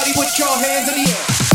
Everybody put your hands in the air.